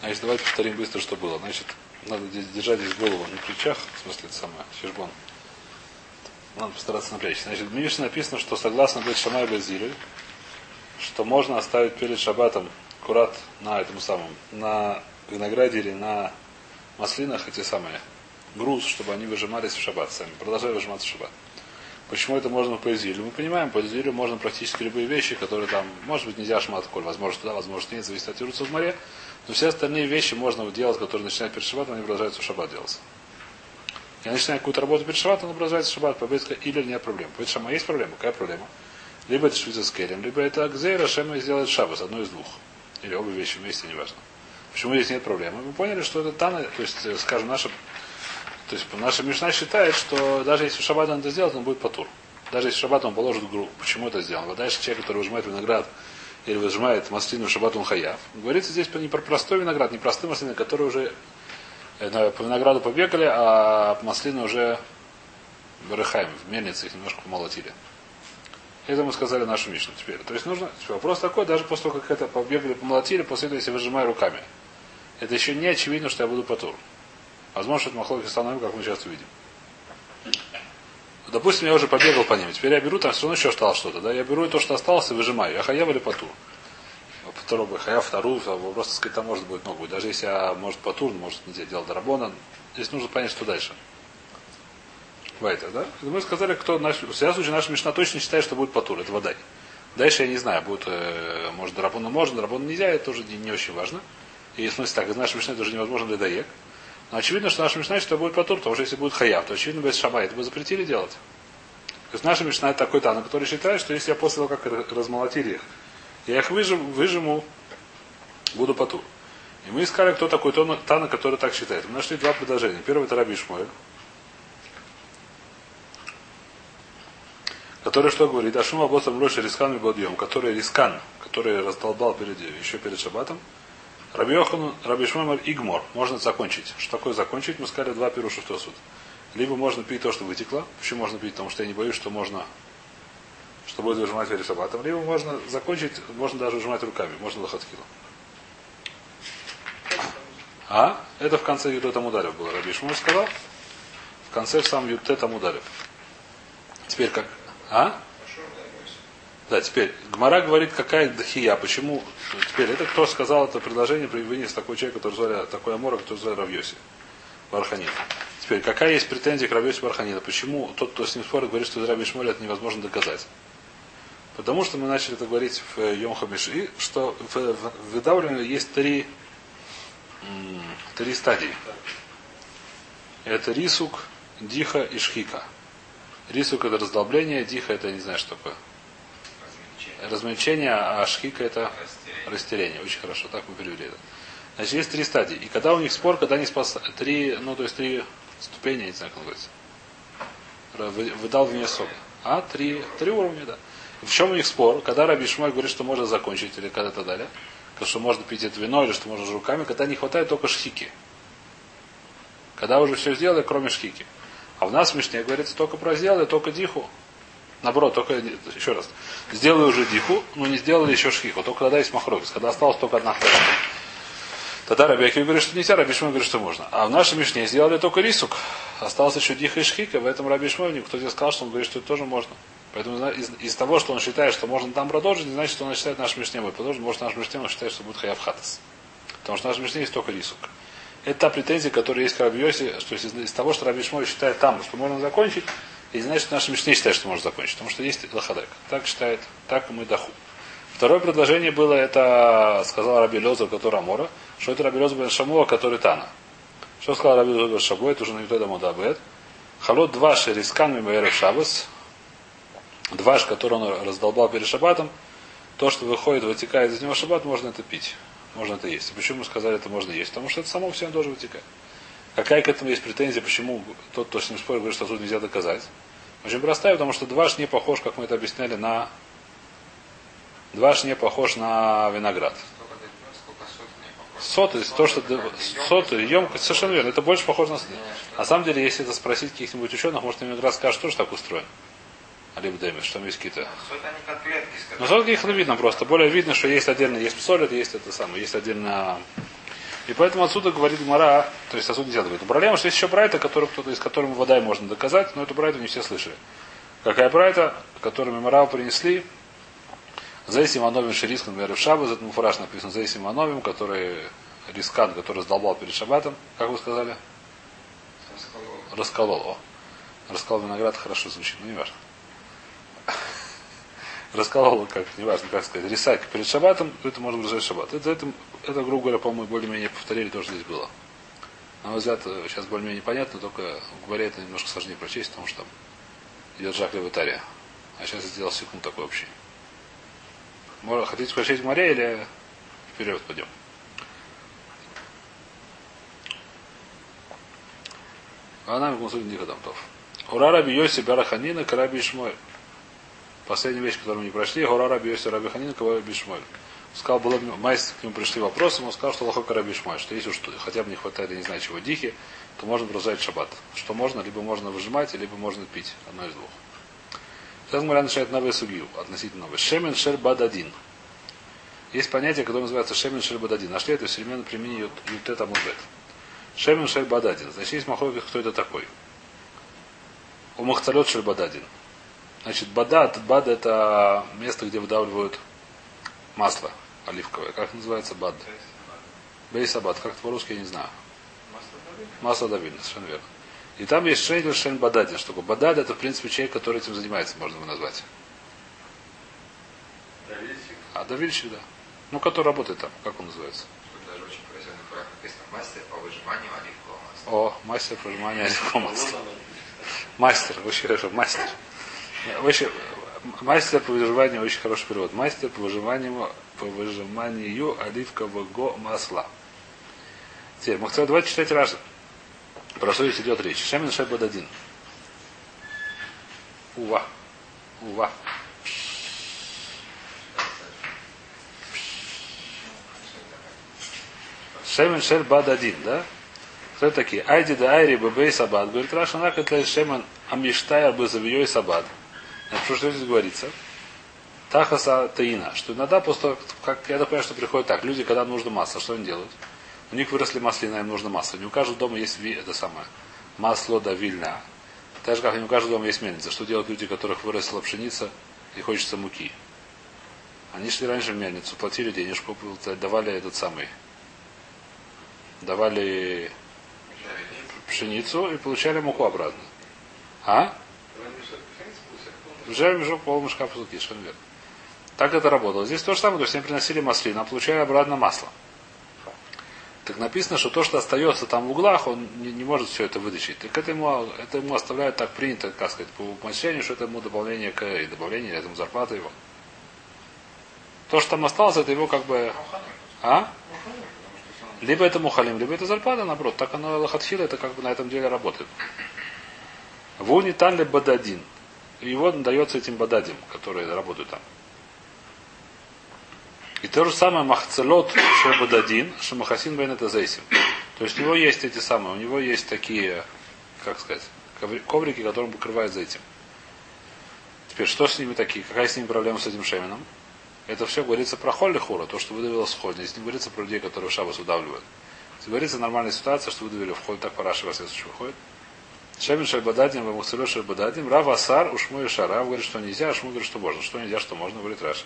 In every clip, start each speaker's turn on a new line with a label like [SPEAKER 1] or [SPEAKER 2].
[SPEAKER 1] Значит, давайте повторим быстро, что было. Значит, надо держать здесь голову на плечах, в смысле, это самое, щежбон. Надо постараться напрячь. Значит, в Мишне написано, что согласно быть Шамай Базилю, что можно оставить перед шабатом курат на этом самом, на винограде или на маслинах эти самые груз, чтобы они выжимались в шаббат сами, продолжали выжиматься в шаббат. Почему это можно по изилю? Мы понимаем, по изилю можно практически любые вещи, которые там, может быть, нельзя шмат коль, возможно, туда, возможно, нет, зависит от Ируца в море, но все остальные вещи можно делать, которые начинают перед шаббатом, они продолжаются в шаббат делаться. Я начинаю какую-то работу перед шаббатом, она продолжается в шаббат, победка или нет проблем. По шама есть проблема? Какая проблема? Либо это швица с керем, либо это акзейра, шема сделает шаббат, одно из двух. Или оба вещи вместе, неважно. Почему здесь нет проблемы? Мы поняли, что это тана, то есть, э, скажем, наша, то есть наша Мишна считает, что даже если в шаббат он это сделает, он будет потур. Даже если в шаббат он положит гру. Почему это сделано? Дальше человек, который выжимает виноград или выжимает маслину он хаяв. Говорится здесь не про простой виноград, не простые маслины, которые уже э, по винограду побегали, а маслины уже вырыхаем, в мельнице их немножко помолотили. Это мы сказали нашу Мишну теперь. То есть нужно, вопрос такой, даже после того, как это побегали, помолотили, после этого, если выжимаю руками. Это еще не очевидно, что я буду потур. Возможно, что это махлоки становим, как мы сейчас увидим. Допустим, я уже побегал по ним. Теперь я беру, там все равно еще осталось что-то. Да? Я беру то, что осталось, и выжимаю. Я хаяв или потур. Второй хаяв, вторую, вопрос, так сказать, там может быть много. Даже если я, может, потур, может, не делал дарабона. Здесь нужно понять, что дальше. Вайтер, да? Мы сказали, кто наш, в всяком случае, наша мечта точно считает, что будет потур. Это вода. Дальше я не знаю, будет, э, может, дарабона можно, дарабона нельзя, это тоже не, не очень важно. И в смысле так, из нашей мечты тоже невозможно для даек. Но очевидно, что наша мечта, что будет потур, потому что если будет хаяв, то очевидно, без шаба, это бы запретили делать. То есть наша мечта такой тан, который считает, что если я после того, как размолотили их, я их выжиму, выжиму буду потур. И мы искали, кто такой Тана, который так считает. Мы нашли два предложения. Первый это Раби Шмуэль. Который что говорит? Ашума боссом лоши рискан бодьем, который рискан, который раздолбал перед, еще перед шабатом. Раби Йохан, Раби Шмамар Игмор. Можно закончить. Что такое закончить? Мы сказали два пируша в Тосуд. Либо можно пить то, что вытекло. Почему можно пить? Потому что я не боюсь, что можно что будет выжимать перед шабатом. Либо можно закончить, можно даже выжимать руками. Можно лохаткило. А? Это в конце Ютэ Тамударев было. Раби Шмур сказал. В конце сам Ютэ Тамударев. Теперь как? А? Да, теперь. Гмара говорит, какая дхия. Почему? Теперь, это кто сказал это предложение, вынес такой человек, который звали, такой Амора, который звали Равьоси. Барханин. Теперь, какая есть претензия к Равьоси Барханина? Почему тот, кто с ним спорит, говорит, что из Раби Шмоля это невозможно доказать? Потому что мы начали это говорить в Йом Хамиши, что в выдавливании есть три, три стадии. Это рисук, диха и шхика. Рисук это раздолбление, диха это не знаю что такое. Размельчение, а шхика это растерение. Очень хорошо, так мы перевели это. Значит, есть три стадии. И когда у них спор, когда они спас три, ну то есть три ступени, не знаю, как называется. Выдал в нее сока. А, три, три уровня, да. В чем у них спор? Когда Раби Шмаль говорит, что можно закончить, или когда-то далее, что можно пить это вино, или что можно руками, когда не хватает только шхики. Когда уже все сделали, кроме шхики. А в нас в Мишне говорится только про сделали, только диху. Наоборот, только, еще раз, сделали уже диху, но не сделали еще шхиху. Только когда есть махровис, когда осталась только одна хлеба. Тогда Рабиакив говорит, что нельзя, Раби Шмой говорит, что можно. А в нашем Мишне сделали только рисук. Остался еще диха и шхика, в этом Раби Шмой, кто тебе сказал, что он говорит, что это тоже можно. Поэтому из, из того, что он считает, что можно там продолжить, не значит, что он считает наш Мишне мы продолжим. Может, наш Мишне он считает, что будет хаяв хатас. Потому что наш Мишне есть только рисук. Это та претензия, которая есть к Рабиосе, что из, из того, что Раби Шмой считает там, что можно закончить, и значит, что наш Мишне считает, что можно закончить. Потому что есть лохадек. Так считает, так мы даху. Второе предложение было, это сказал Раби Лезер, который Амора, что это Раби Лезер бен Шамуа, который Тана. Что сказал Раби Лезер бен Шамуа, это уже на Ютеда Мудабет. Халот два шерискан мимаэрев шабас. Дваш, который он раздолбал перед шабатом, то, что выходит, вытекает из него шаббат, можно это пить. Можно это есть. Почему мы сказали, это можно есть? Потому что это само все должен вытекать. Какая к этому есть претензия, почему тот, кто с ним спорит, говорит, что тут нельзя доказать? Очень простая, потому что дваш не похож, как мы это объясняли, на... Дваш не похож на виноград. Соты, то, что соты, емкость, совершенно верно. Это больше похоже на... На самом деле, если это спросить каких-нибудь ученых, может, виноград скажет, тоже так устроен. Алиб Демиш, что там есть какие-то. Ну, сотки их видно просто. Более видно, что есть отдельно, есть солид, есть это самое, есть отдельно И поэтому отсюда говорит Мара, то есть отсюда нельзя говорить. Но проблема, что есть еще брайта, который кто-то, из которым вода можно доказать, но эту брайту не все слышали. Какая брайта, которыми Марау принесли, Зайсим Ановим Шириск, например, в Шаббат, это муфараш написано, Зайсим Ановим, который Рискан, который сдолбал перед Шаббатом, как вы сказали? Расколол. Расколол. О. Расколол виноград хорошо звучит, но не важно. Расколол, как, не важно, как сказать, рисайка перед шаббатом, это можно разжечь шаббат. Это, это, это, грубо говоря, по-моему, более-менее повторили то, что здесь было. На мой взгляд, сейчас более-менее понятно, только в Гваре это немножко сложнее прочесть, потому что идет Жак Левитария. А сейчас я сделал секунд такой общий. Может, хотите прочесть в море или вперед пойдем? А нам Гусуль Никодамтов. Ура Раби Йоси Бараханина Караби Ишмой. Последняя вещь, которую мы не прошли, Ура Раби Йоси Раби Ханина Караби Ишмой. Сказал, было майс к нему пришли вопросы, он сказал, что лохо Караби Ишмой, что если уж хотя бы не хватает, я не знаю чего, дихи, то можно продолжать шаббат. Что можно, либо можно выжимать, либо можно пить. Одно из двух. Сейчас мы начинает новую судью, относительно новой. Шемен шер бададин. Есть понятие, которое называется шемен шер бададин. Нашли это в современном применении ютет амудбет. Шемен шер бададин. Значит, есть махлокис, кто это такой. У махцалет шер бададин. Значит, бадад, бад это место, где выдавливают масло оливковое. Как называется бад? Бейсабад. Как это по-русски, я не знаю. Масло давильное, совершенно верно. И там есть шейдер шен бададин. Что такое? Бадад это, в принципе, человек, который этим занимается, можно его назвать.
[SPEAKER 2] Давильщик.
[SPEAKER 1] А давильщик, да. Ну, который работает там. Как он называется?
[SPEAKER 2] Даже очень профессиональный проект написано мастер по выжиманию оливкового масла.
[SPEAKER 1] О, мастер по выжиманию оливкового масла. Мастер, очень хорошо, мастер. Очень, мастер по выживанию, очень хороший перевод. Мастер по выживанию, по выжиманию оливкового масла. Теперь, хотим давайте читать Раша. Про что здесь идет речь? Шемин Шебад один. Ува. Ува. Шемен Шель Бад один, да? Кто такие? Айди да Айри Бабей Сабад. Говорит, Раша Накат Шемен Амиштайр Базавией Сабад. Значит, что здесь говорится? Тахаса Таина. Что иногда после того, как я так понимаю, что приходит так, люди, когда нужно масло, что они делают? У них выросли маслина, им нужно масло. Не у каждого дома есть это самое масло давильна. Так же, как не у каждого дома есть мельница. Что делают люди, у которых выросла пшеница и хочется муки? Они шли раньше в мельницу, платили денежку, давали этот самый, давали пшеницу и получали муку обратно. А? Уже мешок пол мешка пузыки, совершенно верно. Так это работало. Здесь то же самое, то есть они приносили маслину, а получали обратно масло. Так написано, что то, что остается там в углах, он не, не может все это вытащить. Так это ему, это ему оставляют так принято, как сказать, по умолчанию, что это ему добавление к и добавление, это ему зарплата его. То, что там осталось, это его как бы. А? Либо это мухалим, либо это зарплата, наоборот. Так оно лохатхила, это как бы на этом деле работает. Вуни танли бададин. Его дается этим бададим, которые работают там. И то же самое махцелот шебададин, шамахасин бен это зейсим. То есть у него есть эти самые, у него есть такие, как сказать, коврики, которым покрывают за этим. Теперь, что с ними такие? Какая с ними проблема с этим шеменом? Это все говорится про холли хура, то, что выдавило сходня. Здесь не говорится про людей, которые шабас удавливают. Здесь говорится нормальная ситуация, что выдавили в холь, так параши следующий выходит. Шемен шальбададин, вамухцело шальбададин, рав асар, ушму и шар. Рав говорит, что нельзя, а шму говорит, что можно. Что нельзя, что можно, говорит Раша.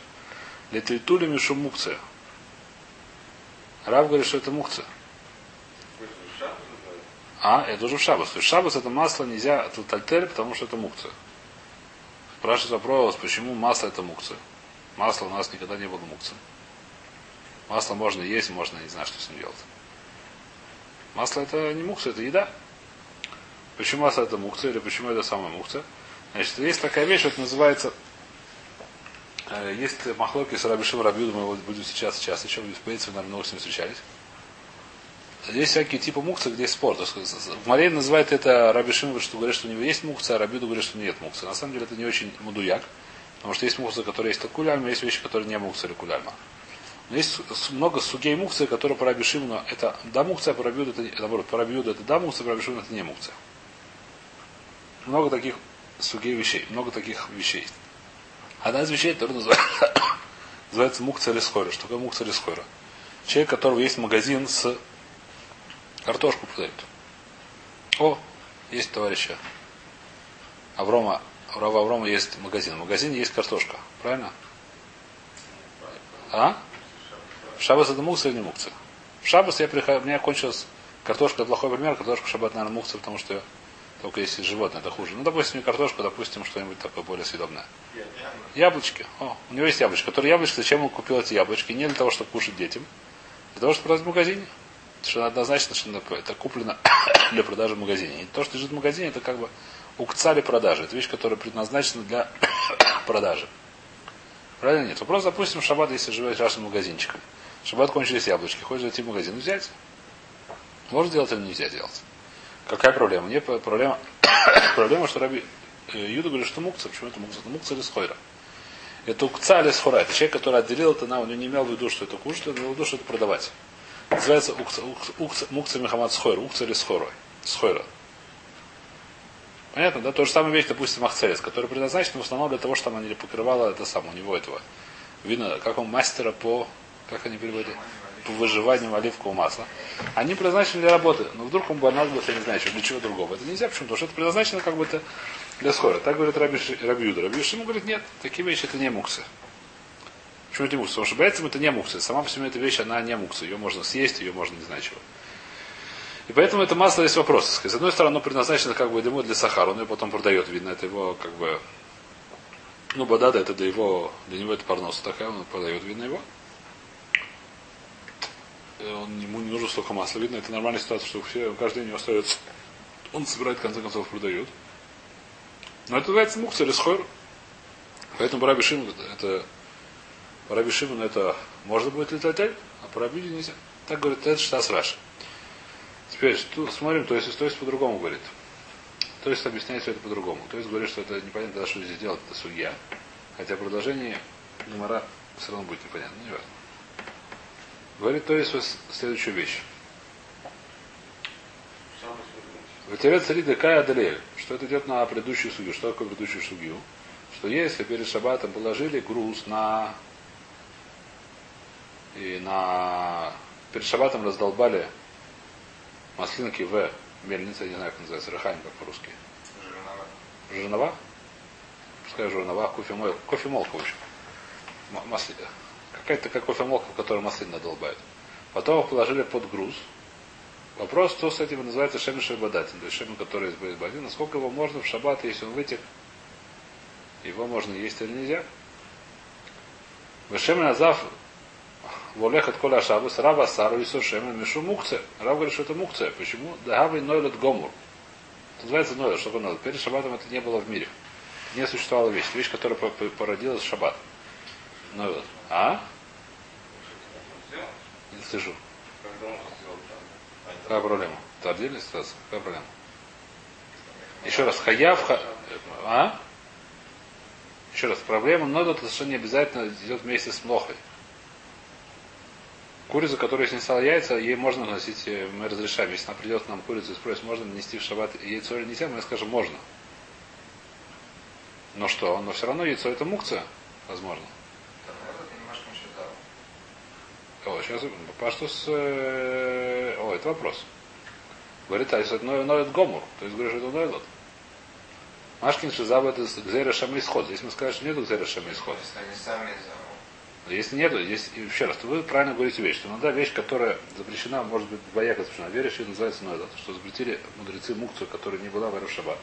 [SPEAKER 1] Летельтули мишу мукция. Рав говорит, что это мукция. А, это уже в шабас. То есть шабас это масло нельзя тальтель, потому что это мукция. Спрашивает вопрос, почему масло это мукция. Масло у нас никогда не было мукция. Масло можно есть, можно не знаю, что с ним делать. Масло это не мукция, это еда. Почему это мукция или почему это самая мукция? Значит, есть такая вещь, это называется Э, есть махлоки с Рабишим Рабиуду, мы его будем сейчас, сейчас еще, в принципе, наверное, много с ним встречались. Есть всякие типы мукцы, где есть спор. Мария называет это Рабишим, что говорит, что у него есть мукция, а Рабиуду говорит, что нет мукции. На самом деле это не очень мудуяк, потому что есть мукция, которая есть куляльма, есть вещи, которые не мукция или куляльма. Но есть много сугей мукции, которые по Рабишиму, это да мукция, а по Рабиуду это, наоборот, по Рабиуду это да мукция, по Рабишиму это не мукция. Много таких сугей вещей, много таких вещей. Одна из вещей, которая называется, называется мукция лисхойра. Что такое мукция лисхойра? Человек, у которого есть магазин с Картошку продают. О, есть товарища. Аврома, у Рава Аврома есть магазин. В магазине есть картошка. Правильно? А? В Шабас это мукса или не мукса? В Шабас я прихожу, у меня кончилась картошка, плохой пример, картошка в Шаббат, наверное, мукса, потому что только если животное, это хуже. Ну, допустим, не картошка, допустим, что-нибудь такое более съедобное. Яблочки. О, у него есть яблочки. Которые яблочки, зачем он купил эти яблочки? Не для того, чтобы кушать детям. Для того, чтобы продать в магазине. Что однозначно, что это куплено для продажи в магазине. И то, что лежит в магазине, это как бы укцали продажи. Это вещь, которая предназначена для продажи. Правильно нет? Вопрос, допустим, шаббат, если живет вашим магазинчиком. Шаббат кончились яблочки. Хочешь зайти в магазин взять? Можно сделать или нельзя делать? Какая проблема? Нет проблема. проблема, что Раби э, Юда говорит, что мукца. Почему это мукца? Это мукца или схойра. Это укца или схора. Это человек, который отделил это на, он не имел в виду, что это кушать, он имел в виду, что это продавать. Называется укца, укца, мукца Мехамад схойра. Укца или схора. Схойра. Понятно, да? То же самое вещь, допустим, Махцелес, который предназначен в основном для того, чтобы она не покрывала это самое, у него этого. Видно, как он мастера по, как они переводят, по выживанию оливкового масла. Они предназначены для работы. Но вдруг он понадобился, я не знаю, для чего другого. Это нельзя, почему? Потому что это предназначено как бы для схора. Так говорит Раби, Раби Юда. Раби Шиму говорит, нет, такие вещи это не муксы. Почему это не муксы? Потому что бояться это не муксы. Сама по себе эта вещь, она не муксы. Ее можно съесть, ее можно не знать чего. И поэтому это масло есть вопрос. С одной стороны, оно предназначено как бы ему для сахара, он ее потом продает, видно, это его как бы ну, бадада это для его, для него это парнос такая, он продает, видно его. Э, он, ему не нужно столько масла. Видно, это нормальная ситуация, что все, каждый день у него остается. Он собирает, в конце концов, продает. Но это называется мукса или. Поэтому Бараби Шимон, это Бараби Шимон это можно будет летать, а Бараби нельзя. Так говорит, это Штас Раша. Теперь тут смотрим, то есть, то есть по-другому говорит. То есть объясняет все это по-другому. То есть говорит, что это непонятно, что здесь делать, это судья. Хотя продолжение Гумара все равно будет непонятно, не. Говорит, то есть следующую вещь. Ватерет цари декая адалель. Что это идет на предыдущую судью? Что такое предыдущую судью? Что если перед шабатом положили груз на и на перед шабатом раздолбали маслинки в мельнице, я не знаю, как называется, рахайм, как по-русски. Жирнова. Жирнова? Пускай жирнова, кофемол, кофемолка, в общем. Масли... Какая-то как кофемолка, в которой маслин надолбают. Потом их положили под груз. Вопрос, что с этим называется шем шабадатин, то есть шем, который из бадин. Насколько его можно в шаббат, если он вытек, его можно есть или нельзя. Вешем назав Волех от коля шабус, раба сару и сушема мишу мукце. Раб говорит, что это мукце. Почему? Дагавый нойлет гомур. Это называется нойлет. Что нойлет? Перед шаббатом это не было в мире. Не существовала вещь. Вещь, которая породилась в шаббат. Нойлет. А? Не слышу. Какая проблема? Это отдельная ситуация? Какая проблема? Еще раз, хаяв, ха... а? Еще раз, проблема, но это совершенно не обязательно идет вместе с млохой. Курицу, которая снесла яйца, ей можно носить, э, мы разрешаем. Если она придет к нам курицу и спросит, можно нанести в шаббат яйцо или нельзя, мы скажем, можно. Но что? Но все равно яйцо это мукция, возможно. О, сейчас, по что с... О, это вопрос. Говорит, а если это ноет гомур, то есть говоришь, это нойлот. Машкин Шизаба это Гзера Шама исход. Здесь мы скажем, что нет Гзера Шама исход.
[SPEAKER 2] Если они сами
[SPEAKER 1] если нет, здесь еще раз, то вы правильно говорите вещь, что иногда вещь, которая запрещена, может быть, двояко запрещена. Вещи называется ноэдот, что запретили мудрецы мукцию, которая не была в Шаббат.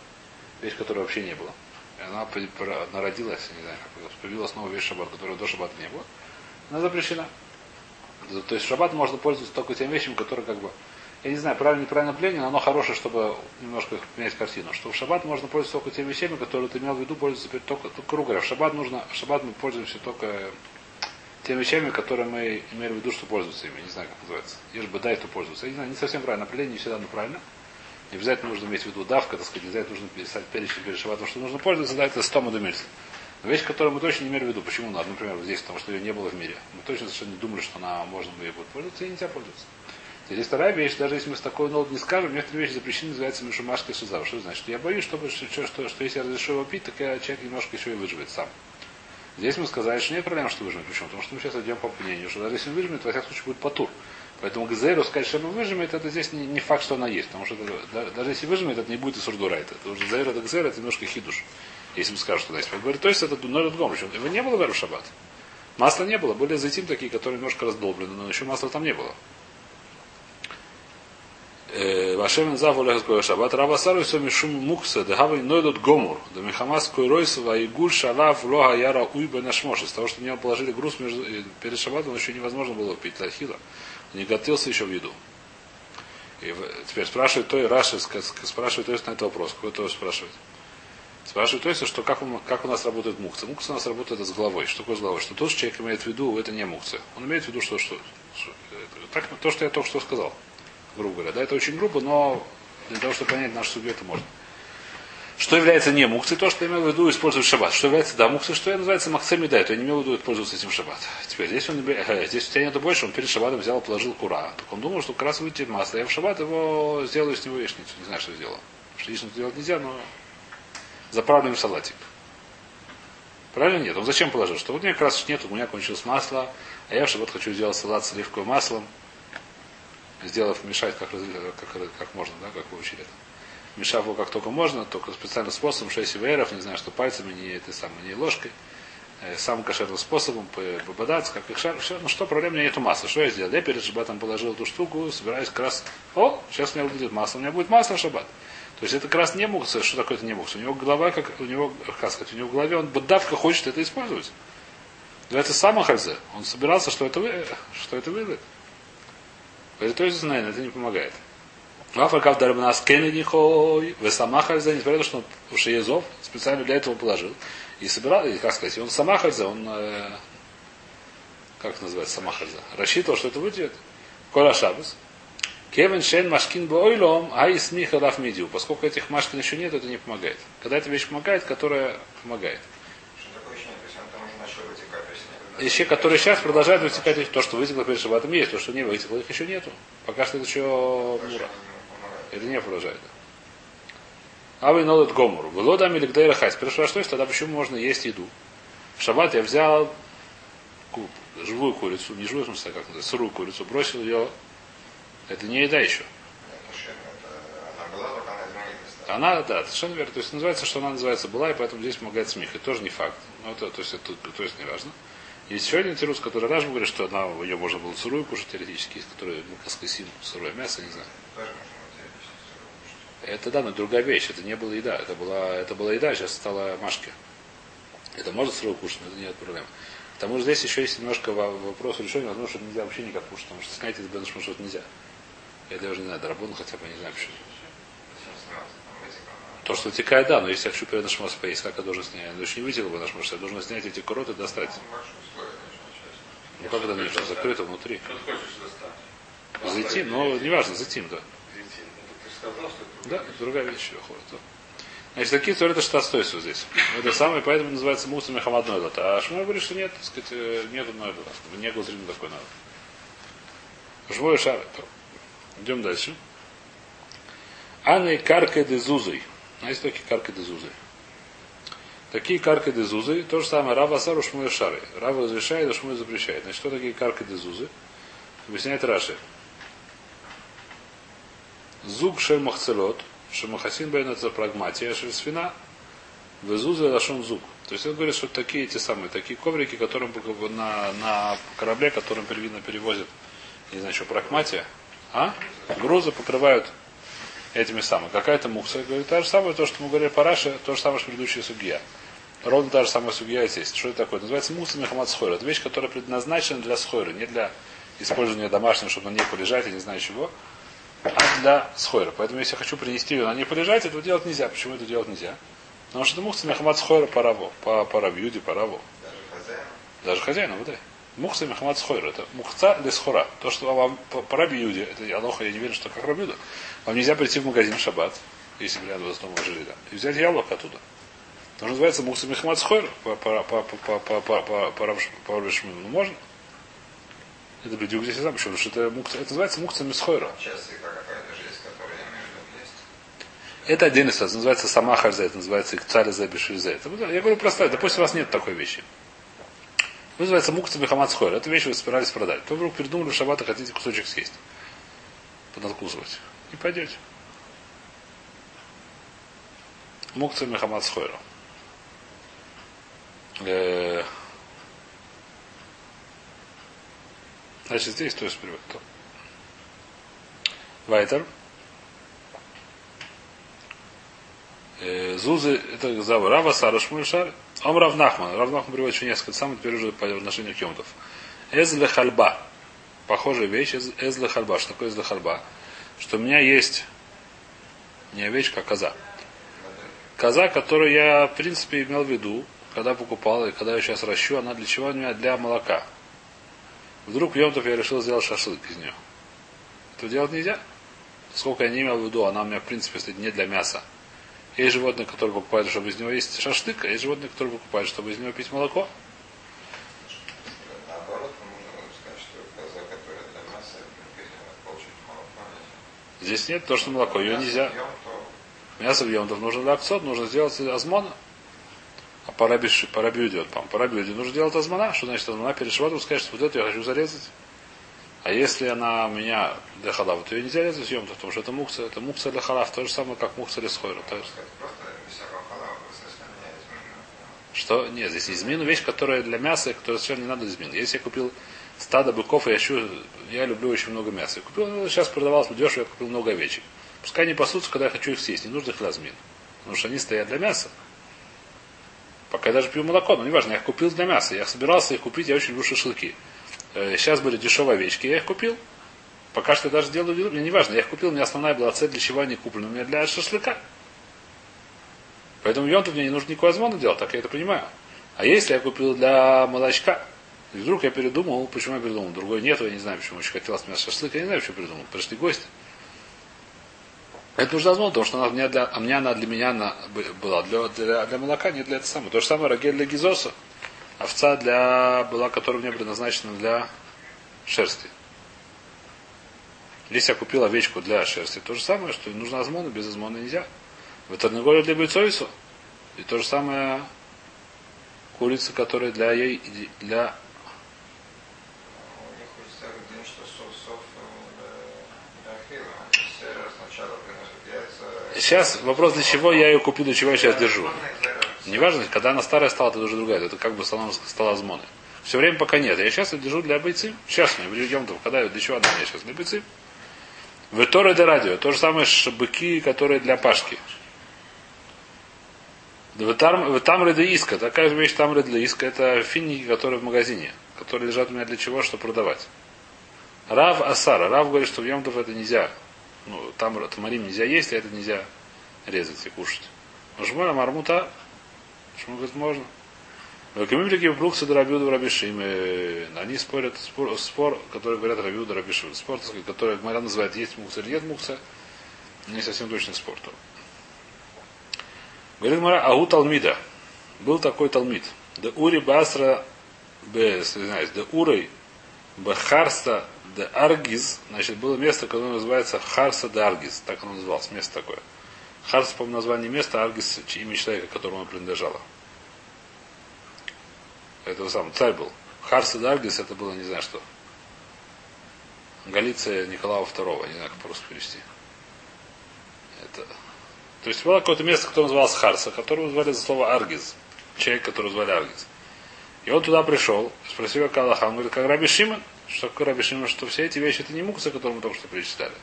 [SPEAKER 1] Вещь, которая вообще не была. И она народилась, не знаю, как появилась новая вещь Шаббат, которая до Шаббата не было. Она запрещена. То есть Шаббат можно пользоваться только тем вещами, которые как бы я не знаю, правильно неправильно пление, но оно хорошее, чтобы немножко менять картину. Что в шаббат можно пользоваться только теми вещами, которые ты имел в виду, пользоваться только, только круга. В шаббат нужно, в шаббат мы пользуемся только теми вещами, которые мы имели в виду, что пользуются ими. Не знаю, как называется. Ешь бы дай, то пользуются. Я не знаю, не совсем правильно. Определение не всегда но правильно. Не обязательно нужно иметь в виду давка, так сказать, не обязательно нужно писать перечень перед шаббатом, что нужно пользоваться, да, это 100 мадумильцев. Но вещь, которую мы точно не имели в виду. Почему надо? Например, вот здесь, потому что ее не было в мире. Мы точно совершенно не думали, что она можно ей будет пользоваться, и нельзя пользоваться. Здесь вторая вещь, даже если мы с такой нот не скажем, некоторые вещи запрещены, называется мишумашка шизав. Что значит? Я боюсь, чтобы, что, что, что, что если я разрешу его пить, так я, человек немножко еще и выживет сам. Здесь мы сказали, что нет проблем, что выжмет. Почему? Потому что мы сейчас идем по мнению, что даже если он выжмет, во всяком случае будет потур. Поэтому Гзейру сказать, что оно выжимет, это здесь не, не факт, что она есть. Потому что это, да, даже если выжимет, это не будет и сурдурайта. Это уже Гзейр это Гзейр, это немножко хидуш. Если бы скажут, что она есть. Говорит, то есть это Норет Гомрич. Его не было в шаббат. Масла не было. Были зайтим такие, которые немножко раздолблены, но еще масла там не было. Вашем Заву Лехского Шаббат, Рава Сару все мишум мукса, да хавы нойдут гомур, да михамас койройсова и гуль шалав лога яра уйба нашмош. Из того, что на него положили груз между, перед Шаббатом, еще невозможно было пить лахила. Не готовился еще в еду. И теперь спрашивает то и Раши, спрашивает то есть на этот вопрос. Какой то спрашивает? Спрашивает то есть, что как, он, как у нас работает мукция. Мукция у нас работает с головой. Что такое с головой? Что то, что человек имеет в виду, это не мукция. Он имеет в виду, что, что, что так, то, что я только что сказал грубо говоря. Да, это очень грубо, но для того, чтобы понять нашу судьбу, это можно. Что является не мукцией, то, что я имел в виду использовать шаббат. Что является да мукцией, что я называется махцем да, то я не имел в виду пользоваться этим шаббат. Теперь здесь он э, здесь у тебя нету больше, он перед шаббатом взял и положил кура. Так он думал, что как раз выйти масло. Я в шаббат его сделаю с него яичницу. Не знаю, что сделал. Что яичницу делать нельзя, но заправлю в салатик. Правильно? Нет. Он зачем положил? Что вот у меня раз нет, у меня кончилось масло, а я в шаббат хочу сделать салат с оливковым маслом сделав мешать как, как, как можно, да, как вы учили это. Мешав его как только можно, только специальным способом, 6 ИВРов, не знаю, что пальцами, не этой самой, не ложкой, э, самым кошерным способом пободаться, как их шар, все, ну что, проблем у меня нету масла. Что я сделал? Я перед шабатом положил эту штуку, собираюсь как раз, о, сейчас у меня будет масло, у меня будет масло шаббат. То есть это как раз не мукса, что такое это не мукса? У него голова, как у него, как сказать, у него в голове, он бодавка хочет это использовать. Это сам хальзе. Он собирался, что это, вы, что это выйдет. Говорит, то есть знание, это не помогает. Африкав дарбнас кеннеди хой, весамахальзе, несмотря на то, что он Шиезов специально для этого положил. И собирал, и, как сказать, он самахальзе, он, э, как называется самахальзе, рассчитывал, что это выйдет. Кола Шабас. Кевин Шен Машкин Бойлом, а из них Мидиу. Поскольку этих Машкин еще нет, это не помогает. Когда эта вещь помогает, которая помогает. вещи, которые сейчас продолжают вытекать, то, что вытекло перед шабатом, есть, то, что не вытекло, их еще нету. Пока что это еще мура. Это не продолжает. А вы нолот гомуру. Было дам или гдейра хайс. Спрашиваю, а что есть тогда, почему можно есть еду? В шаббат я взял живую курицу, не живую, в смысле, как называется, сырую курицу, бросил ее. Это не еда еще. Она, да, совершенно верно. То есть называется, что она называется была, и поэтому здесь помогает смех. Это тоже не факт. Но это, то есть это то есть не важно. Есть еще один тирус, который Раш говорит, что она, ее можно было сырую кушать теоретически, из которой ну, каскасин, сырое мясо, не знаю. Это да, но другая вещь. Это не была еда. Это была, это была еда, сейчас стала машки. Это можно сырую кушать, но это нет проблем. К тому же здесь еще есть немножко вопрос решения, возможно, что нельзя вообще никак кушать, потому что снять из беншма что-то нельзя. Я даже не знаю, дорабон хотя бы не знаю почему. То, что вытекает, да, но если я хочу перед нашим поесть, как я должен снять? Я не вытекал бы наш я должен снять эти куроты и достать. Ну как это нужно? Закрыто внутри. Зайти, но неважно, затим, да. Да, другая вещь выходит. Значит, такие цори это штастойство здесь. Это самое, поэтому называется мусор Мехамад Нойлот. А Шмой говорит, что нет, так сказать, э, нету Нойлот. Не было такой надо. Шмой Шар. Идем дальше. Анны Карка де есть такие Карка де. Такие карка дезузы, то же самое Рава Асару Шмуя Шары. Рава разрешает, а Шмуя запрещает. Значит, что такие карка дезузы? Объясняет Раши. Зуг шель махцелот, шемахасин это прагматия, шель свина, везузы лашон зуг. То есть он говорит, что такие эти самые, такие коврики, которым на, на корабле, которым первинно перевозят, не знаю, что, прагматия, а? Грузы покрывают этими самыми. Какая-то мукса. Говорит, то же самое, то, что мы говорили по Раше, то же самое, что предыдущая судья. Ровно та же самая судья здесь. Что это такое? Называется муса мехамад схойра. Это вещь, которая предназначена для схойра, не для использования домашнего, чтобы на ней полежать и не знаю чего, а для схойра. Поэтому если я хочу принести ее на ней полежать, этого делать нельзя. Почему это делать нельзя? Потому что это мухса мехамад схойра по раво, по, по рабьюде, по раво. Даже хозяину, вот Мухса Мехамад Схойра. Это мухца для схора. То, что вам по, по Раби это Алоха, я не верю, что как Рабиуда. Вам нельзя прийти в магазин в шаббат, если рядом с домом жили, да, и взять яблоко оттуда. То называется Мухса Мехамад Схойр по, по, по, по, по, по, по, по, по Ну, можно. Это бедюк здесь сам, почему? Потому что это, мукца, это называется Мухса Мисхойра. Это отдельный сад, называется сама харза, это называется Икцаля за Я говорю просто, допустим, у вас нет такой вещи. Называется мукца мехамад схойр. Эту вещь вы собирались продать. То вдруг придумали в шаббат, хотите кусочек съесть. Поднадкусывать. И пойдете. Мукца мехамад схойра. Э, значит, здесь то есть привод. Вайтер. Э, Зузы, это Зава Рава, Сара Шмульшар. Ом Равнахман. Равнахман приводит еще несколько самых, теперь уже по отношению к Йомтов. Эзле Хальба. Похожая вещь. Эзле Хальба. Что такое Эзле Хальба? Что у меня есть не овечка, а коза. Коза, которую я, в принципе, имел в виду, когда покупал, и когда я сейчас ращу, она для чего у меня? Для молока. Вдруг Йомтов я решил сделать шашлык из нее. Это делать нельзя. Сколько я не имел в виду, она у меня, в принципе, стоит не для мяса. Есть животные, которые покупают, чтобы из него есть шашлык, а есть животные, которые покупают, чтобы из него пить молоко. Здесь нет то, что молоко, ее нельзя. Мясо в Йомтов нужно для акцот, нужно сделать азмона. А по рабиш, по рабию идет, по, по рабию нужно делать азмана. Что значит азмана? Перед шватом скажет, что вот эту я хочу зарезать. А если она у меня для халава, то ее нельзя резать Йомтов, потому что это мукса, это мукса для халав, то же самое, как мукса для схойра. Что? Нет, здесь измину вещь, которая для мяса, которая совершенно не надо измин. Если я купил стадо быков, я, щу, я люблю очень много мяса. Я купил, ну, сейчас продавалось дешево, я купил много овечек. Пускай они пасутся, когда я хочу их съесть. Не нужно их размин. Потому что они стоят для мяса. Пока я даже пью молоко, но неважно, я их купил для мяса. Я собирался их купить, я очень люблю шашлыки. Э, Сейчас были дешевые овечки, я их купил. Пока что я даже делаю вид, мне не важно, я их купил, у меня основная была цель, для чего они куплены, у меня для шашлыка. Поэтому Йонтов мне не нужно никакого азмона делать, так я это понимаю. А если я купил для молочка, и вдруг я передумал, почему я передумал, другой нету, я не знаю, почему очень хотелось мясо шашлык, я не знаю, почему передумал. Пришли гости. Это нужно азмон, потому что она для, а мне она для меня она была для, для, для молока, не для этого самого. То же самое рагель для гизоса. Овца для, была, которая мне предназначена для шерсти. Если я купил овечку для шерсти, то же самое, что нужно азмона, без азмона нельзя. В Тарнаголе для бойцовису. И то же самое курица, которая для, ей, для
[SPEAKER 2] У них хочется день, что сов, сов, для ахила. Сера сначала приносит яйца.
[SPEAKER 1] Сейчас вопрос, для чего я ее купил, для чего я сейчас держу. Неважно, когда она старая стала, это уже другая. Это как бы стала, стала азмоны. Все время пока нет. Я сейчас держу для бойцы. Сейчас мы берем когда для чего она мне сейчас? Для бойцы. В Торе де радио. То же самое ш- быки, которые для пашки. Там, там для иска. Такая же вещь там для иска. Это финики, которые в магазине. Которые лежат у меня для чего? Чтобы продавать. Рав Асара. Рав говорит, что в Йомтов это нельзя. Ну, там тамарим нельзя есть, а это нельзя резать и кушать. Шмуля Мармута, Шмуля говорит, можно. Вакамим такие бруксы до Рабиуда Рабишим. Они спорят спор, спор, который говорят Рабиуда Рабишим. Спор, который Гмара называет есть мукса или нет мукса. Не совсем точный спор. то. Говорит Гмара, Агу Талмида. Был такой Талмид. Да Ури Басра Б, извиняюсь, да Урой Бахарста де Аргиз, значит, было место, которое называется Харса де Аргиз, так оно называлось, место такое. Харс, по название места, Аргиз, имя человека, которому оно принадлежало. Это сам царь был. Харса де Аргиз, это было, не знаю что. Галиция Николая II, не знаю, как просто перевести. Это... То есть было какое-то место, которое называлось Харса, которое звали за слово Аргиз. Человек, который звали Аргиз. И он туда пришел, спросил как Аллаха, он говорит, как Раби Шимон, что такое Раби Шимон, что все эти вещи это не мукса, которые мы только что перечисляли.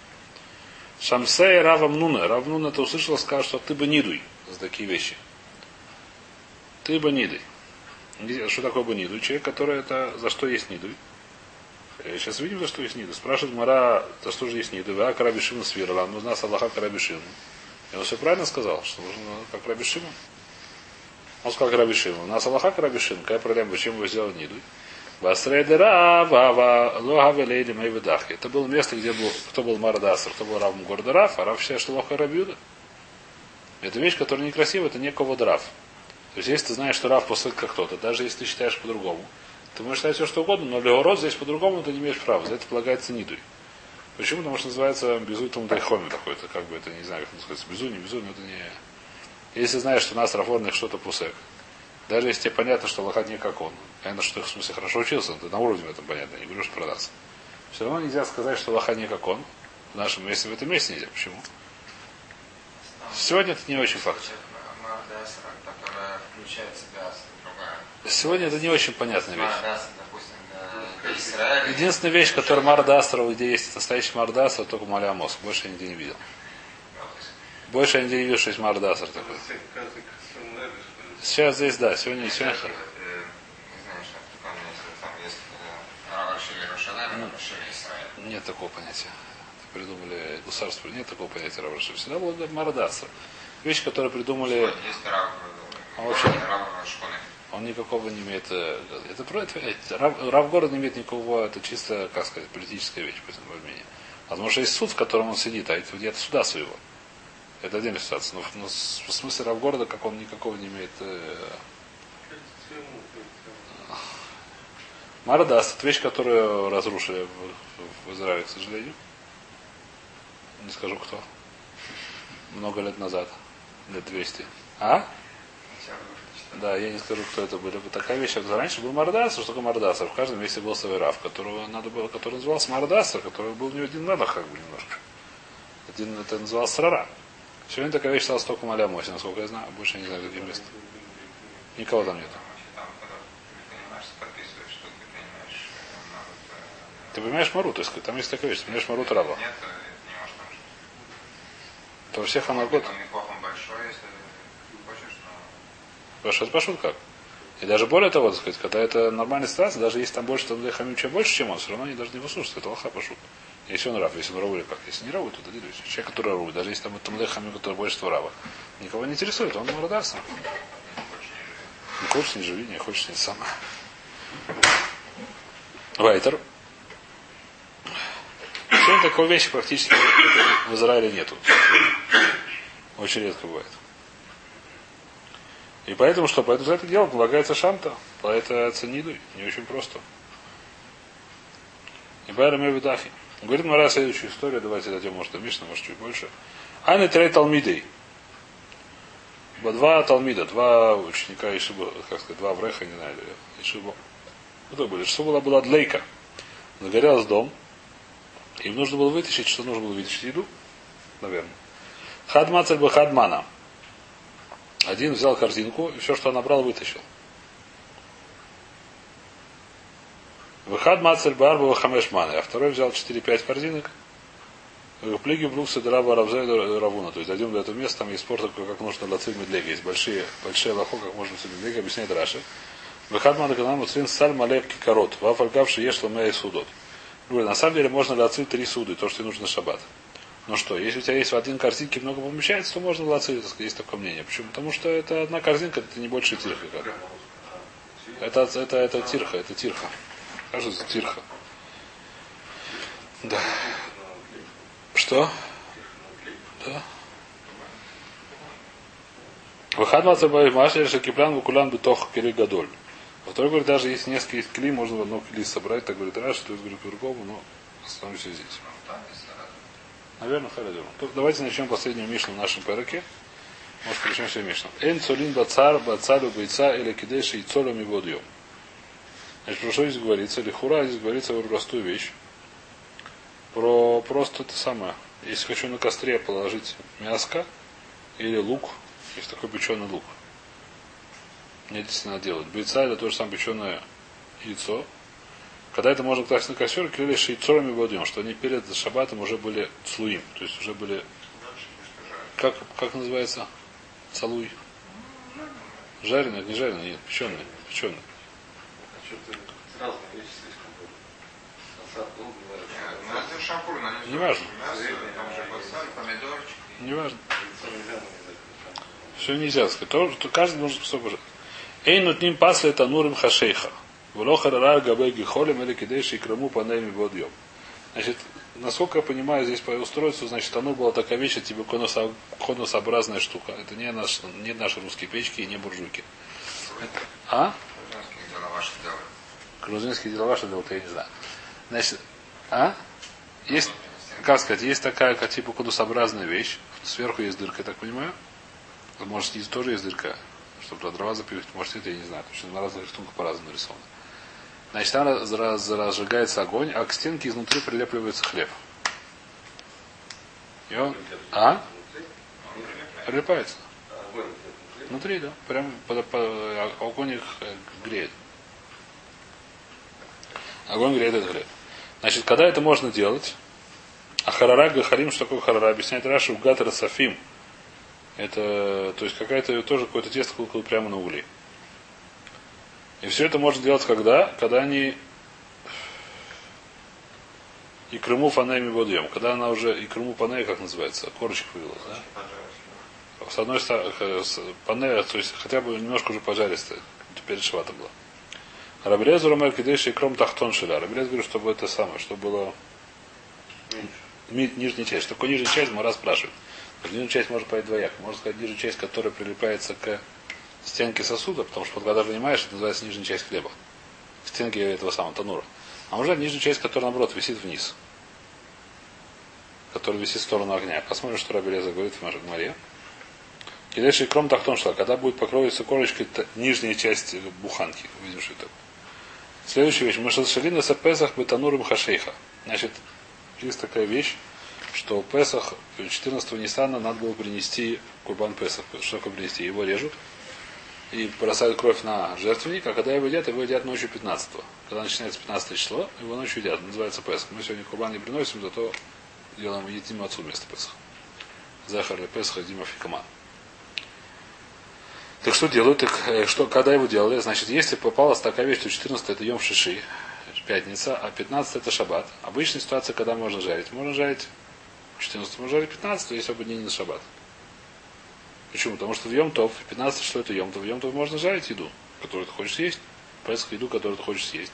[SPEAKER 1] Шамсей Равам Нуна. Рав Нуна это услышал, сказал, что ты бы нидуй за такие вещи. Ты бы нидуй. Что такое бы нидуй? Человек, который это за что есть нидуй. Э, Сейчас видим, за что есть нидуй. Спрашивает Мара, за что же есть нидуй. А Раби Шимон свирала. Ну, нас Аллаха Раби Шимон. И он все правильно сказал, что нужно как Раби Шимон. Он сказал как Раби Шимон. У нас Аллаха как Раби Шимон. Какая проблема, почему его сделал нидуй? Басрейдера, Вава, Лоха Велейли Майведахи. Это было место, где был, кто был Марадасар, кто был Рав города Раф, а Рав считает, что Лоха Рабиуда. Это вещь, которая некрасивая, это не ковод Рав. То есть, если ты знаешь, что Рав после как кто-то, даже если ты считаешь по-другому, ты можешь считать все, что угодно, но для урод здесь по-другому ты не имеешь права. За это полагается нидуй. Почему? Потому что называется безуй Талмудайхоми какой-то, как бы это, не знаю, как называется, безуй, не безуй, но это не... Если знаешь, что у нас Рафорных что-то пусек, Даже если тебе понятно, что Аллаха не как он. Понятно, что ты в смысле хорошо учился, но ты на уровне в этом понятно, не говорю, что продаться. Все равно нельзя сказать, что Аллаха не как он. В нашем месте, в этом месте нельзя. Почему? Сегодня это не очень факт. Сегодня это не очень понятная вещь. Единственная вещь, которая Мардастра, где есть настоящий Мардастра, только Маля Мозг. Больше я нигде не видел. Больше я нигде не видел, что есть Мардастра такой. Сейчас здесь, да, сегодня, сегодня. Нет такого понятия. Придумали государство, нет такого понятия Равраша. Всегда было Мардастра. Вещь, которую придумали... Он вообще... Он никакого не имеет. э, Это это. Рав, город не имеет никакого. Это чисто, как сказать, политическая вещь, по моему мнению. Потому что есть суд, в котором он сидит, а это нет суда своего. Это отдельная ситуация. Но, но в смысле Рав города, как он никакого не имеет. Э... Марадас, это вещь, которую разрушили в, в, Израиле, к сожалению. Не скажу кто. Много лет назад. Лет 200. А? Да, я не скажу, кто это были. Такая вещь. Раньше был Мардасер. Что такое Мардасер? В каждом месте был свой Рав, которого надо было, который назывался Мардасер, который был не один Мелах, как бы немножко. Один это назывался Рара. Сегодня такая вещь стала только Маля Моси, насколько я знаю. Больше я не знаю, какие места. Никого там нет. Ты понимаешь Мару, то есть там есть такая вещь, ты понимаешь Мару Раба.
[SPEAKER 2] Нет,
[SPEAKER 1] То у всех
[SPEAKER 2] неплохо большой.
[SPEAKER 1] Пашут, пашут как. И даже более того, так сказать, когда это нормальная ситуация, даже если там больше там хамим чем больше, чем он, все равно они должны его слушать. Это лоха пашут. Если он раб, если он раб или как. Если не раб, то дадут. Человек, который раб, даже если там там хамим, который больше раба. Никого не интересует, он мородарство. Не хочешь, не живи, не хочешь, не сам. Вайтер. Сегодня такой вещи практически в Израиле нету. Очень редко бывает. И поэтому что? Поэтому за это дело полагается шанта. По это. Не очень просто. И Байра Мевидафи. Говорит Мара следующую историю. Давайте дойдем, может, до Мишна, может, чуть больше. Аны Трей Талмидей. Два Талмида, два ученика Ишиба, как сказать, два Вреха, не знаю, Ишиба. Кто были? Была, была длейка. Загорелся дом. Им нужно было вытащить, что нужно было вытащить еду, наверное. Хадмацель бы хадмана. Один взял корзинку и все, что он набрал, вытащил. Выхад мацель барба хамешманы, а второй взял 4-5 корзинок. В плиге брукса драба равзай равуна. То есть дойдем до этого места, там есть спор такой, как нужно лациль медлега. Есть большие, большие лохо, как можно лациль медлега, объясняет Раши. Выхад мана канаму цин саль малевки корот. Вафальгавши еш ламея судот. На самом деле можно лациль три суды, то, что тебе нужно на шаббат. Ну что, если у тебя есть в один корзинке много помещается, то можно лациль, есть такое мнение. Почему? Потому что это одна корзинка, это не больше тирха. Как. Это, это, это тирха, это тирха. Кажется, тирха. Да. Что? Да. Выхад Мацабай Машер Шакиплян Вукулян Бетох Кили Гадоль. А второй говорит, даже если несколько есть кли, можно в одно кли собрать, так говорит Раш, то есть говорит по-другому, но остановимся здесь. Наверное, Харадим. Давайте начнем последнюю Мишну в нашем пероке. Может, начнем все Мишну. Эн цолин бацар, бацалю бойца, или кидеши и цолем и. Значит, про что здесь говорится? Лихура здесь говорится про простую вещь. Про просто это самое. Если хочу на костре положить мяско или лук, есть такой печеный лук. Мне действительно делать. Бойца это то же самое печеное яйцо. Когда это можно класть на костер, клели шейцорами водем, что они перед шабатом уже были слуим, то есть уже были как, как называется? Цалуй. Жареный, не жареный, нет, печеный, печеный. Не важно. Не важно. Все нельзя сказать. То, что каждый должен способен. Эй, нутним пасли это нурим хашейха. Влохарара габе гихолем или кидейши и краму панеми водьем. Значит, насколько я понимаю, здесь по устройству, значит, оно было такая вещь, типа конусообразная штука. Это не, наш, не наши русские печки и не буржуйки. А? Грузинские дела ваши делают, я не знаю. Значит, а? Есть, как сказать, есть такая, как типа конусообразная вещь. Сверху есть дырка, я так понимаю. Может, здесь тоже есть дырка. Чтобы туда дрова запихать, может это я не знаю. Что на разных рисунках по-разному нарисовано. Значит, там раз, раз, разжигается огонь, а к стенке изнутри прилепливается хлеб. И он... А? Прилипается. Внутри, да. Прям под, по, огонь их э, греет. Огонь греет этот хлеб. Значит, когда это можно делать? А харара гахарим, что такое харара? Объясняет Раша, угатара сафим. Это, то есть какая-то тоже какое-то тесто кукол прямо на угли. И все это можно делать когда? Когда они и Крыму фанами водоем. Когда она уже, и Крыму панея, как называется, корочек появилась, да? С одной стороны, панея, то есть хотя бы немножко уже пожаристая, перед шватом было. Рабрезу Ромер Кидеши и Кром Тахтон Шиля. Рабрез говорит, чтобы это самое, чтобы было нижняя часть. Что такое нижняя часть, Мара спрашивает. Нижняя часть может понять двояко. Можно сказать нижняя часть, которая прилипается к стенке сосуда, потому что когда вынимаешь, это называется нижняя часть хлеба. К стенке этого самого танура. А уже нижняя часть, которая наоборот висит вниз. Которая висит в сторону огня. Посмотрим, что Рабелеза говорит в Маре. Кидеши кром тахтон шла. Когда будет покроиться корочкой нижняя часть буханки. Видим, что это. Следующая вещь. Машалшалина са Песах бетанурым хашейха. Значит, есть такая вещь, что Песах 14 Ниссана надо было принести Курбан Песах. Что такое принести? Его режут и бросают кровь на жертвенник, а когда его едят, его едят ночью 15 -го. Когда начинается 15 число, его ночью едят. Называется Песах. Мы сегодня Курбан не приносим, зато делаем едим отцу вместо Песаха. Захар или Песах, Дима Фикаман. Так что делают? Так, э, что, когда его делали? Значит, если попалась такая вещь, то 14 это Йом Шиши, пятница, а 15 это шаббат. Обычная ситуация, когда можно жарить. Можно жарить 14, можно жарить 15, если оба дни не на шаббат. Почему? Потому что в Йом Тов, 15 что это Йом Тов, в Йом Тов можно жарить еду, которую ты хочешь съесть. Песах еду, которую ты хочешь съесть.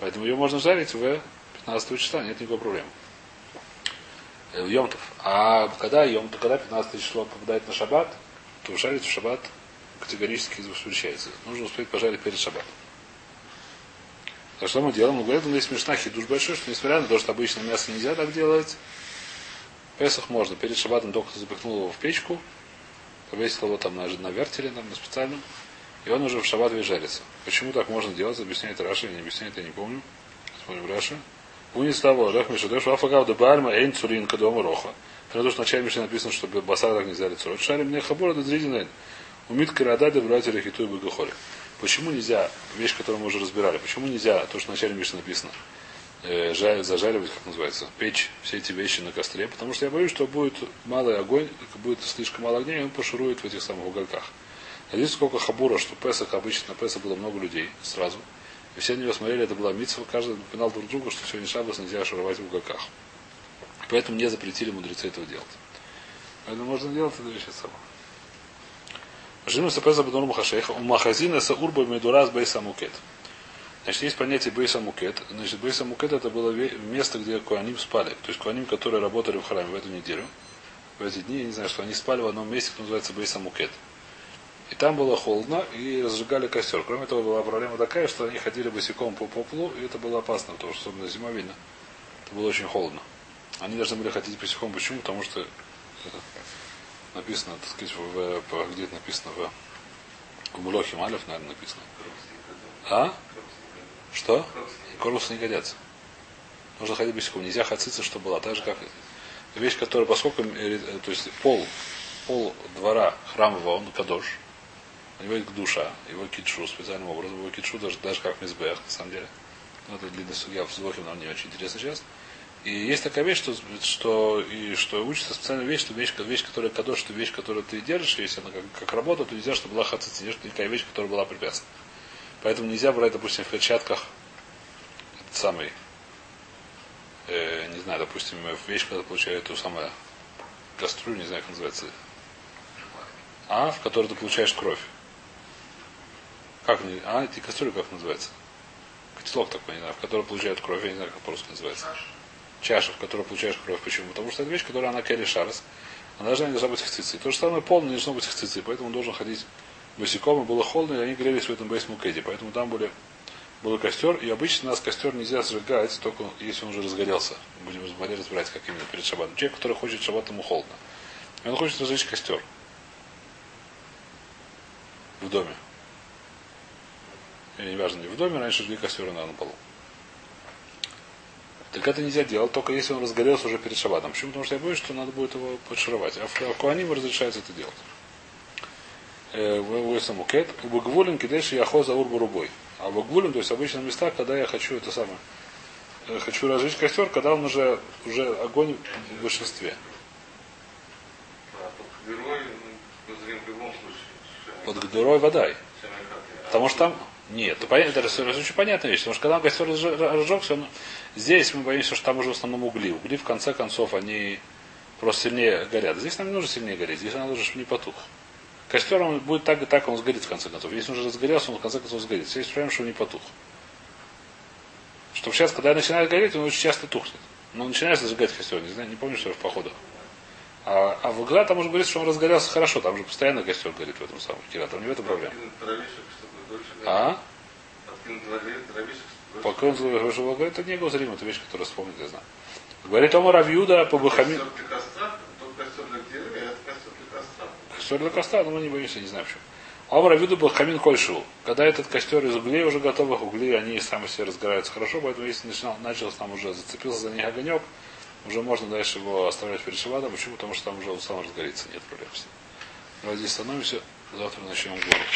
[SPEAKER 1] Поэтому ее можно жарить в 15 числа, нет никакой проблемы. Э, в Йомтов. А когда Йом, когда 15 число попадает на шаббат, то жарить в шаббат категорически запрещается. Нужно успеть пожарить перед шаббатом. Так что мы делаем? Мы говорим, есть смешна хидуш большой, что несмотря на то, что обычно мясо нельзя так делать, Песах можно. Перед шаббатом только запихнул его в печку, повесил его там на, на вертеле, там, на специальном, и он уже в шаббат жарится. Почему так можно делать? Объясняет Раша, не объясняет, я не помню. Смотрим Раша. Унис того, Рах Мишадеш, Афагав де Бальма, Эйн Цурин, Кадома Роха. Потому что в начале Мишны написано, что басар так нельзя лицо. Шарим мне хабура да зрительный. Умит карадады брать рахиту и богохоли. Почему нельзя, вещь, которую мы уже разбирали, почему нельзя, то, что в начале Мишны написано, э, зажаривать, как называется, печь все эти вещи на костре, потому что я боюсь, что будет малый огонь, будет слишком мало огня, и он пошурует в этих самых угольках. А здесь сколько хабура, что Песах обычно на Песах было много людей сразу. И все на него смотрели, это была митцва, каждый напоминал друг другу, что сегодня шаббас нельзя шуровать в уголках. Поэтому не запретили мудрецы этого делать. Поэтому можно делать это вещи сама. Жим сапеза бадур махашеха, у махазина са урба медураз бейса мукет. Значит, есть понятие бейса мукет. Значит, бейса мукет это было место, где куаним спали. То есть куаним, которые работали в храме в эту неделю, в эти дни, я не знаю, что они спали в одном месте, что называется бейса мукет. И там было холодно, и разжигали костер. Кроме того, была проблема такая, что они ходили босиком по поплу, и это было опасно, потому что особенно зима видно. Это было очень холодно. Они должны были ходить босиком. Почему? Потому что написано, так сказать, в, в, где это написано в, в Мулохе Малев, наверное, написано. А? Что? Корпусы не годятся. Нужно ходить босиком. Нельзя хациться, что была. Так же, как вещь, которая, поскольку, э, то есть пол, пол двора храмового, он кадош, у него есть душа, его китшу специальным образом, его китшу даже, даже как мизбех, на самом деле. Но это длинный судья в Злохе нам не очень интересно сейчас. И есть такая вещь, что, что, и, что учится специальная вещь, что вещь, вещь, которая кадош, что вещь, которую ты держишь, если она как, как работа, то нельзя, чтобы была хацит, нельзя, что вещь, которая была препятствована. Поэтому нельзя брать, допустим, в перчатках этот самый, э, не знаю, допустим, вещь, когда получают ту самую кастрюлю, не знаю, как называется, а, в которой ты получаешь кровь. Как а, эти кастрюли как называется? Котелок такой, не знаю, в котором получают кровь, я не знаю, как по-русски называется чаша, в которой получаешь кровь. Почему? Потому что это вещь, которая она кели шарс. Она должна, не должна быть хцицей. То же самое полное не должно быть хцицей, поэтому должен ходить босиком, и было холодно, и они грелись в этом бейсмукеде. Поэтому там были, был костер, и обычно нас костер нельзя сжигать, только если он уже разгорелся. Будем разбирать, как именно перед шабатом. Человек, который хочет шаббат, ему холодно. И он хочет разжечь костер. В доме. Или неважно, не в доме, раньше жгли костер на полу. Так это нельзя делать, только если он разгорелся уже перед шабатом. Почему? Потому что я боюсь, что надо будет его подшировать. А в, в Куаним разрешается это делать. Весамукет. Багвулин кидеши яхо за урбу А багвулин, то есть обычно места, когда я хочу это самое, э, хочу разжечь костер, когда он уже, уже огонь в большинстве.
[SPEAKER 3] А под герой, ну, назовем в любом случае.
[SPEAKER 1] Под гдурой водай. Потому что там нет, это, очень понятная вещь, потому что когда костер разжегся, он, здесь мы боимся, что там уже в основном угли. Угли, в конце концов, они просто сильнее горят. Здесь нам не нужно сильнее гореть, здесь надо, чтобы не потух. Костер он будет так и так, он сгорит в конце концов. Если он уже разгорелся, он в конце концов сгорит. Здесь проблема, что он не потух. Чтобы сейчас, когда начинает гореть, он очень часто тухнет. Но начинает зажигать костер, не знаю, не помню, что в походах. А, а в угла там уже говорится, что он разгорелся хорошо, там же постоянно костер горит в этом самом кира, там не в этом проблема. А?
[SPEAKER 3] Подкинуть дровишек, дровишек, чтобы
[SPEAKER 1] Пока он говорит, это не гозрим, это вещь, которую вспомнить, я знаю. Говорит Ома Равьюда по.
[SPEAKER 3] Костер для костра, дерева, а костер для костра.
[SPEAKER 1] Но мы не боимся, не знаю почему. Ома Равьюда Бахамин Кольшу. Когда этот костер из углей уже готовых углей, они сами все разгораются хорошо, поэтому если начинал, начал там уже зацепился за них огонек, уже можно дальше его оставлять перед шабатом. Почему? Потому что там уже он сам разгорится, нет проблем с ним. Давайте остановимся, завтра начнем город.